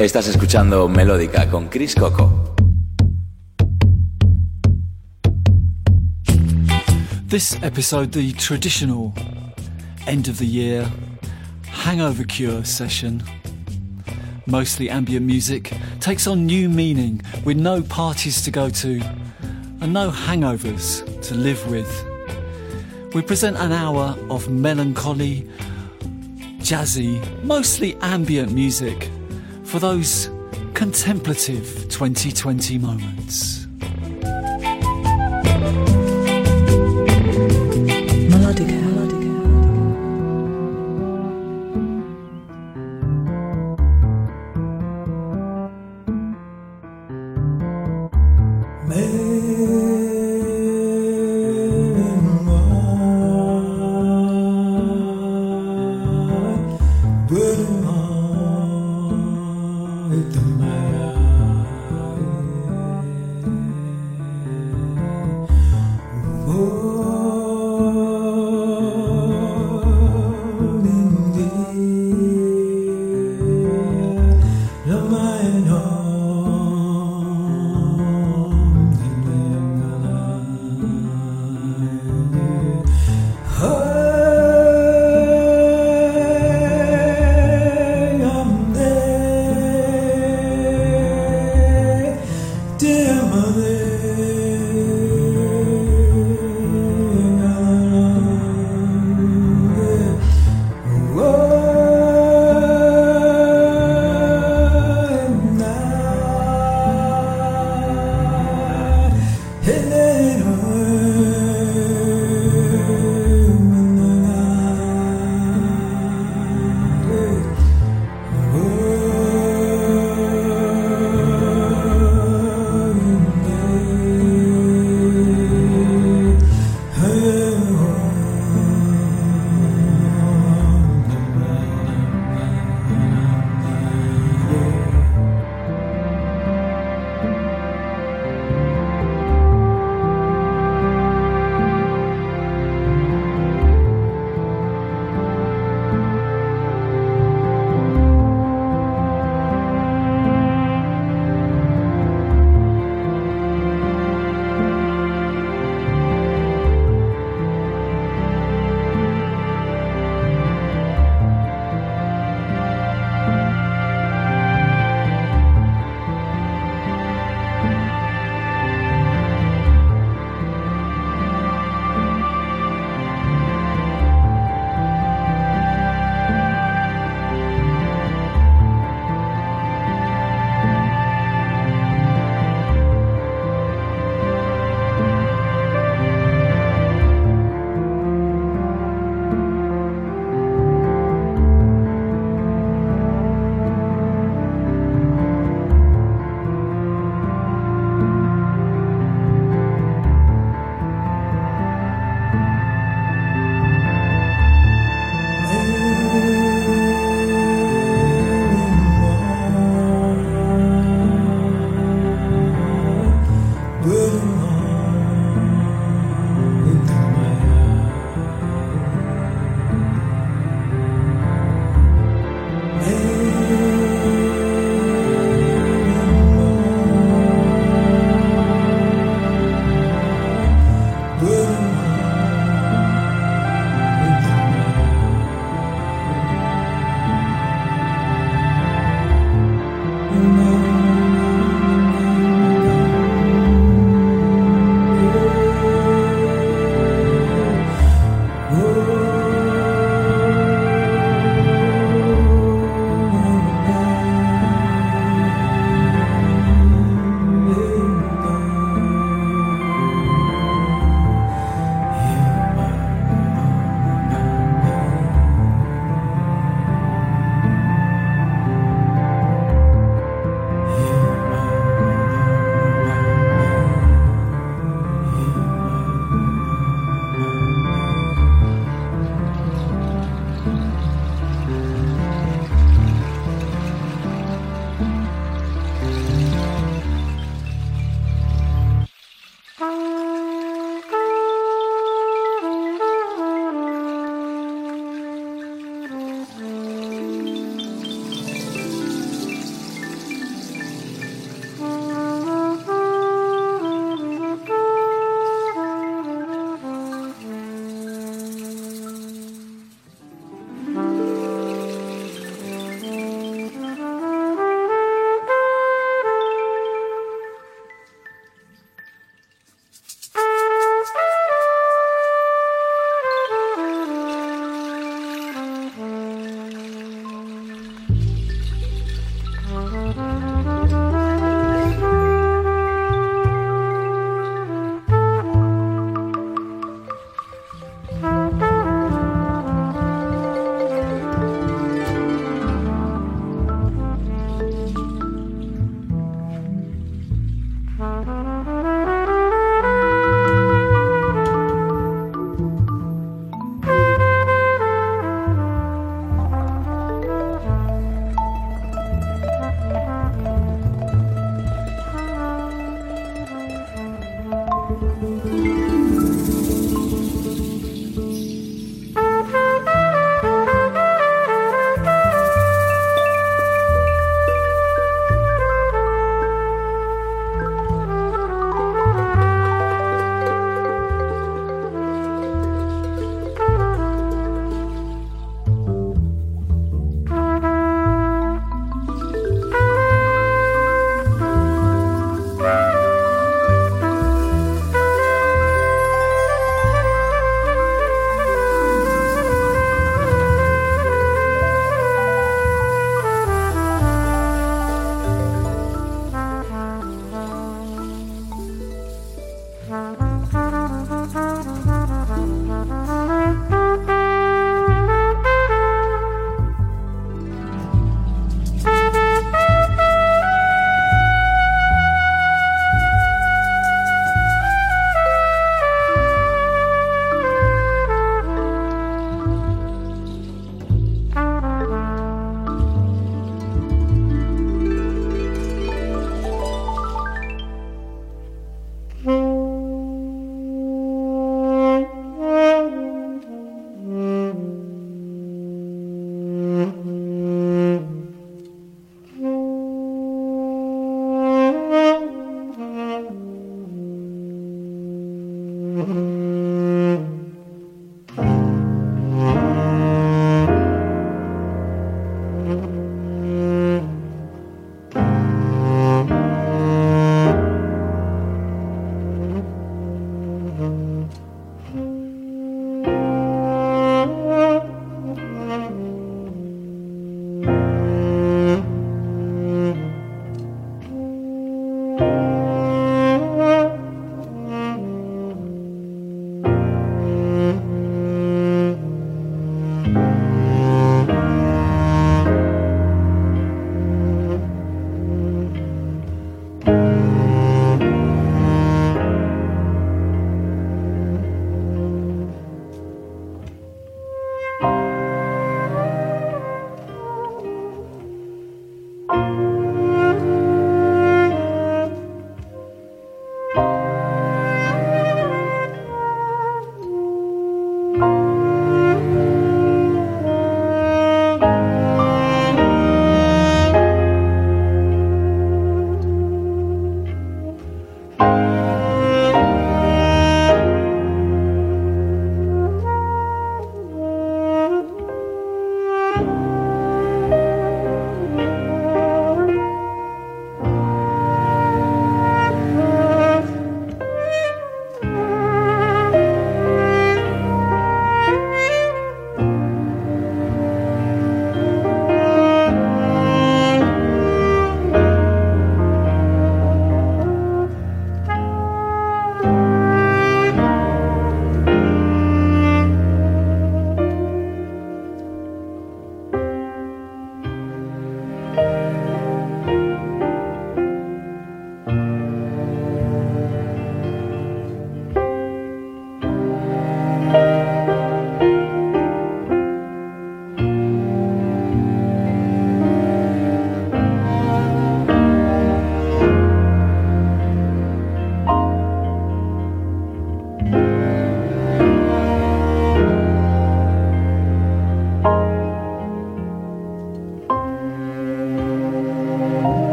Estás escuchando Melódica con Chris Coco. This episode, the traditional end of the year hangover cure session, mostly ambient music, takes on new meaning with no parties to go to and no hangovers to live with. We present an hour of melancholy, jazzy, mostly ambient music for those contemplative 2020 moments.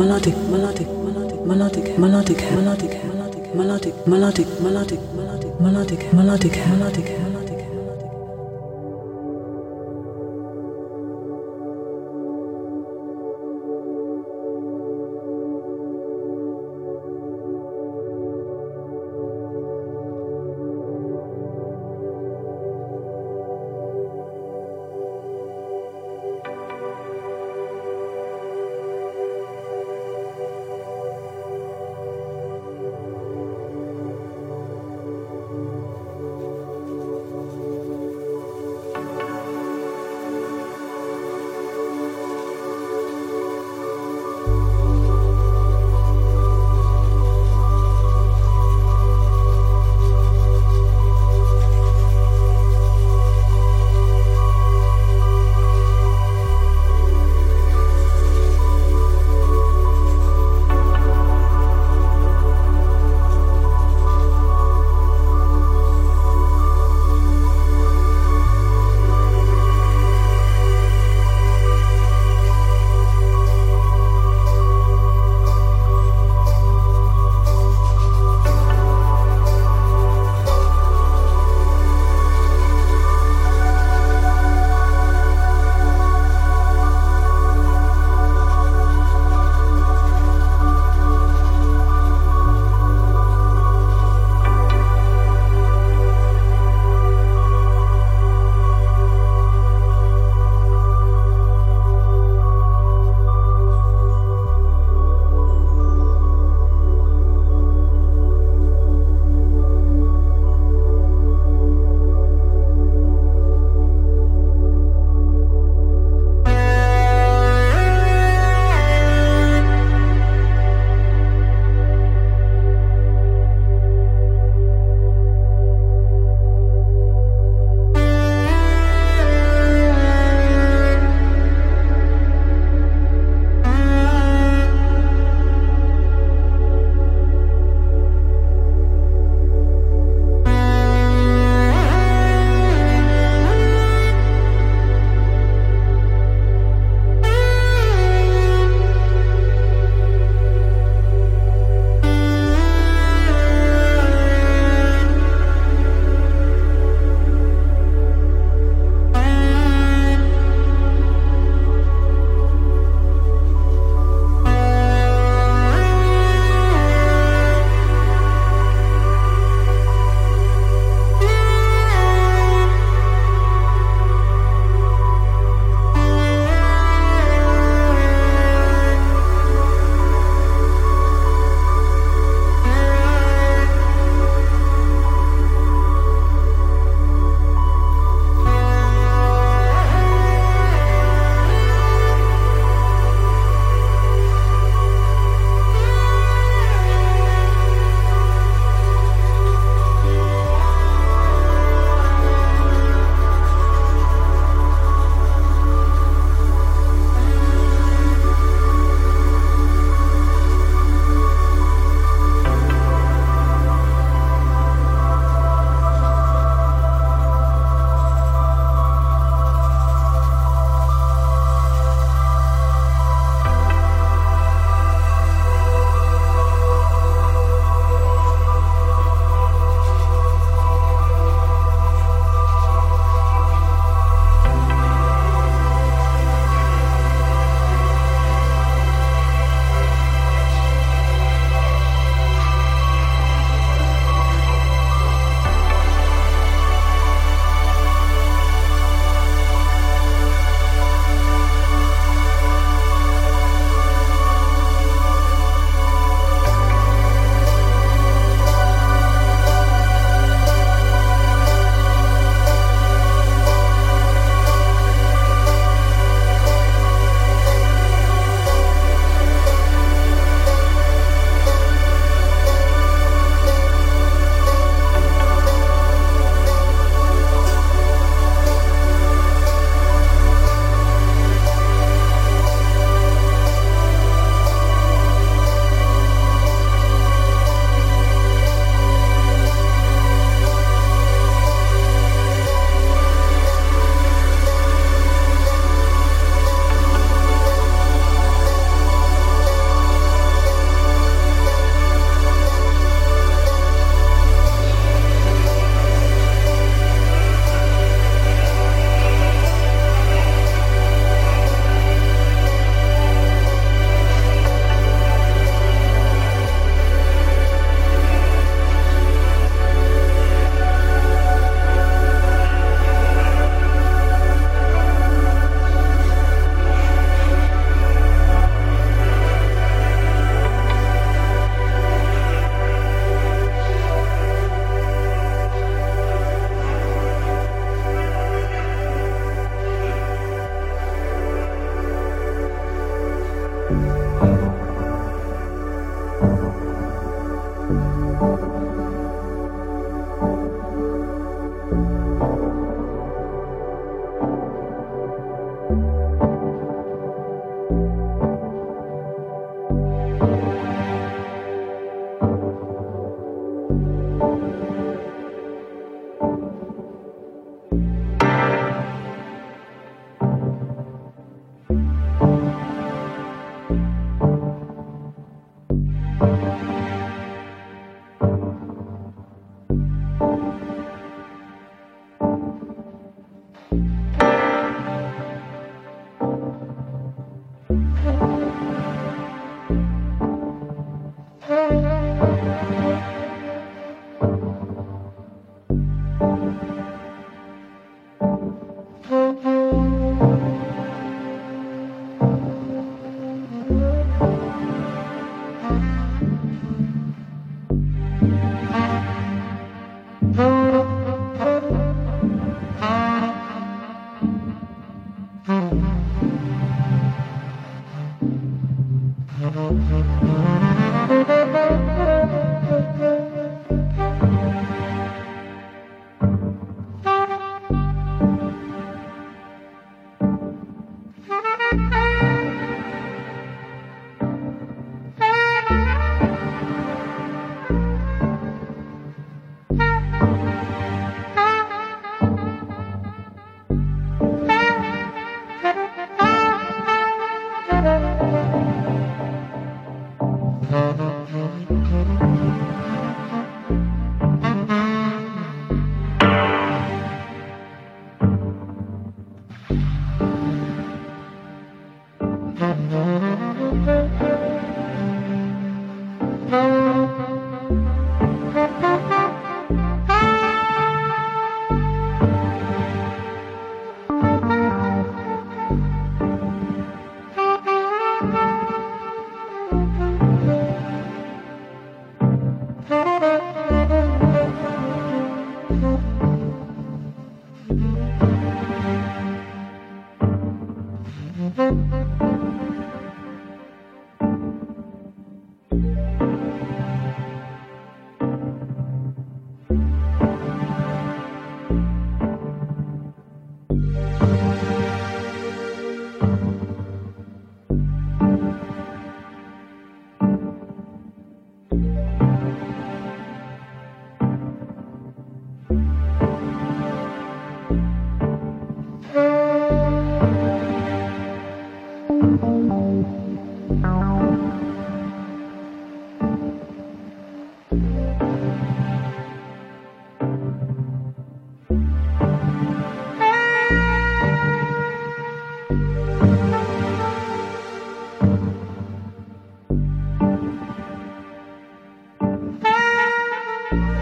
Melodic, melodic, melodic, melodic, melodic, melodic, melodic, melodic, melodic, melodic, melodic, melodic, melodic, melodic, melodic.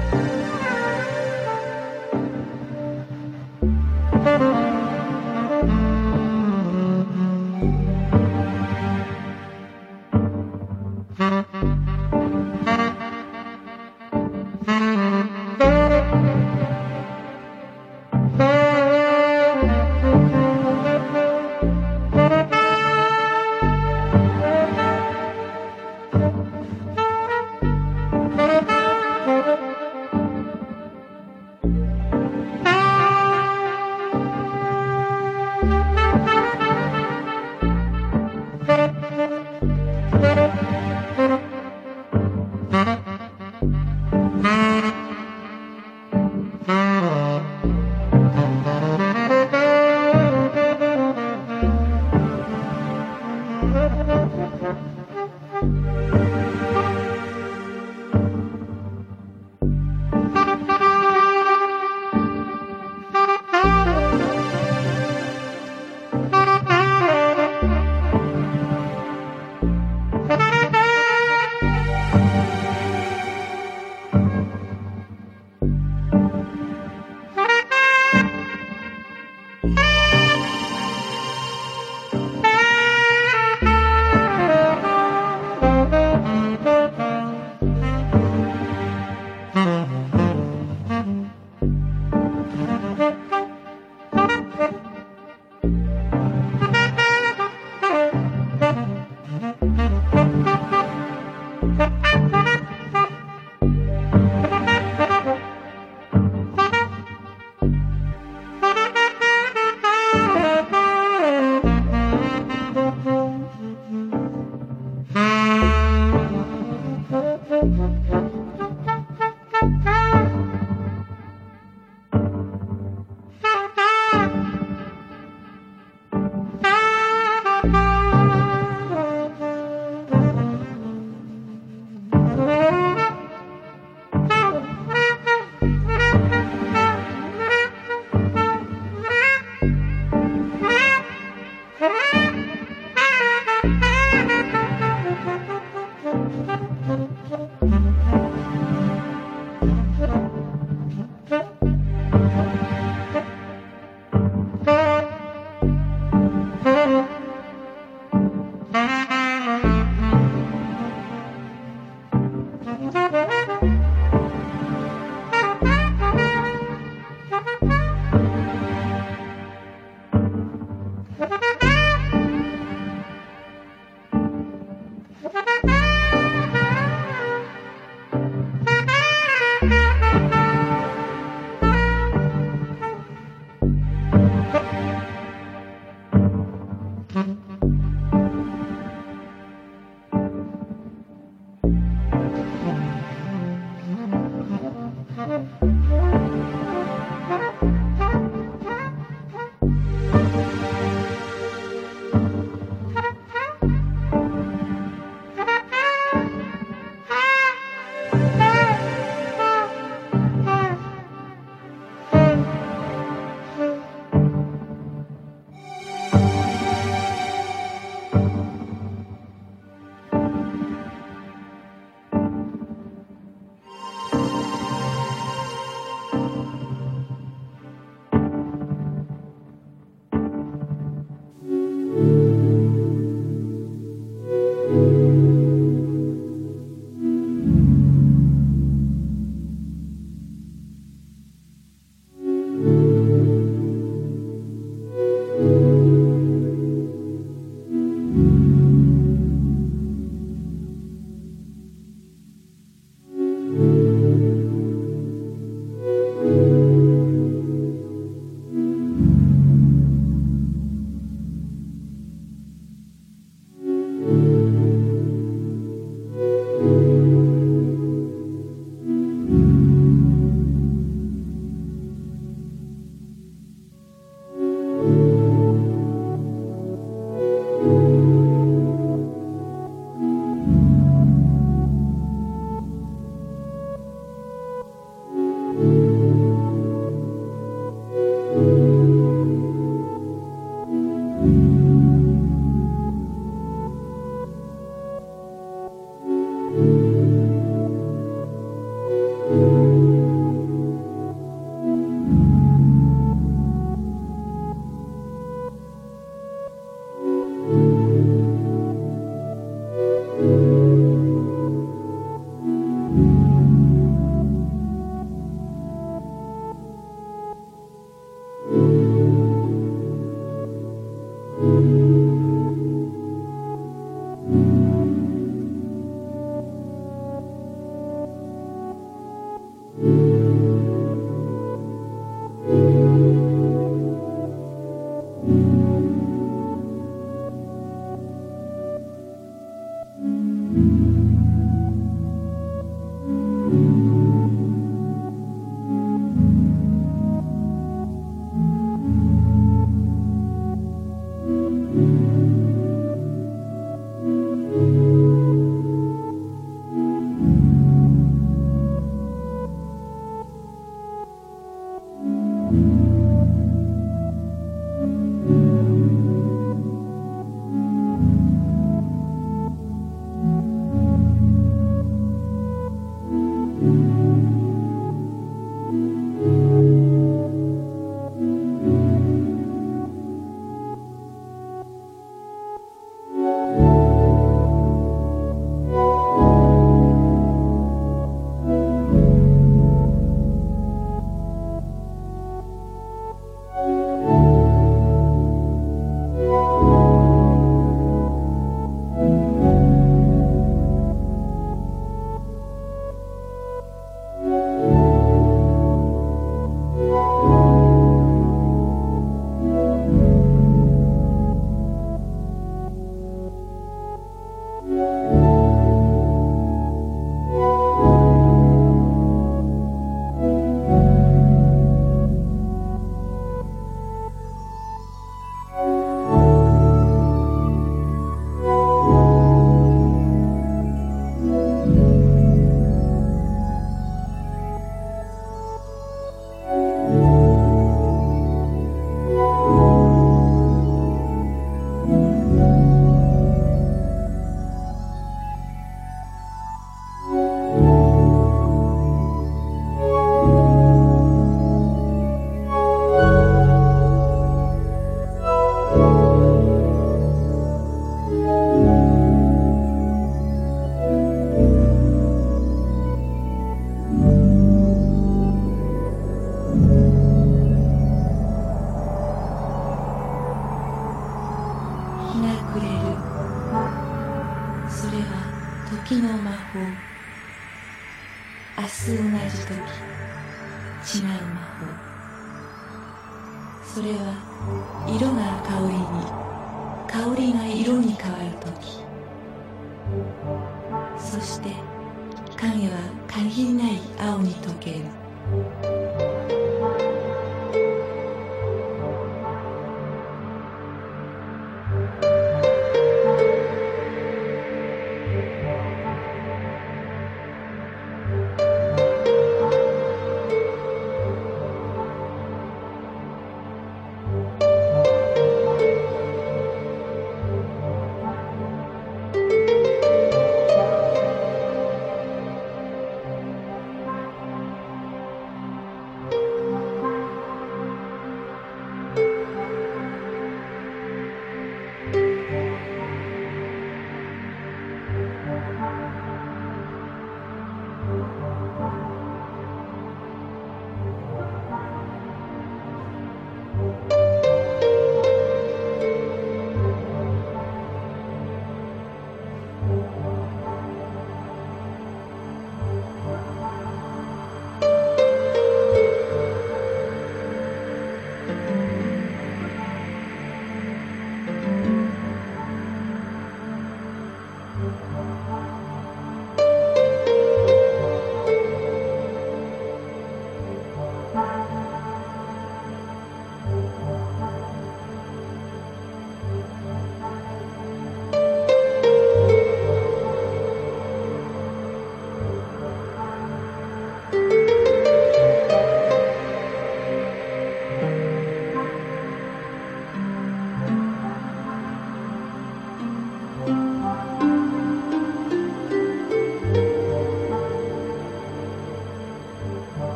Thank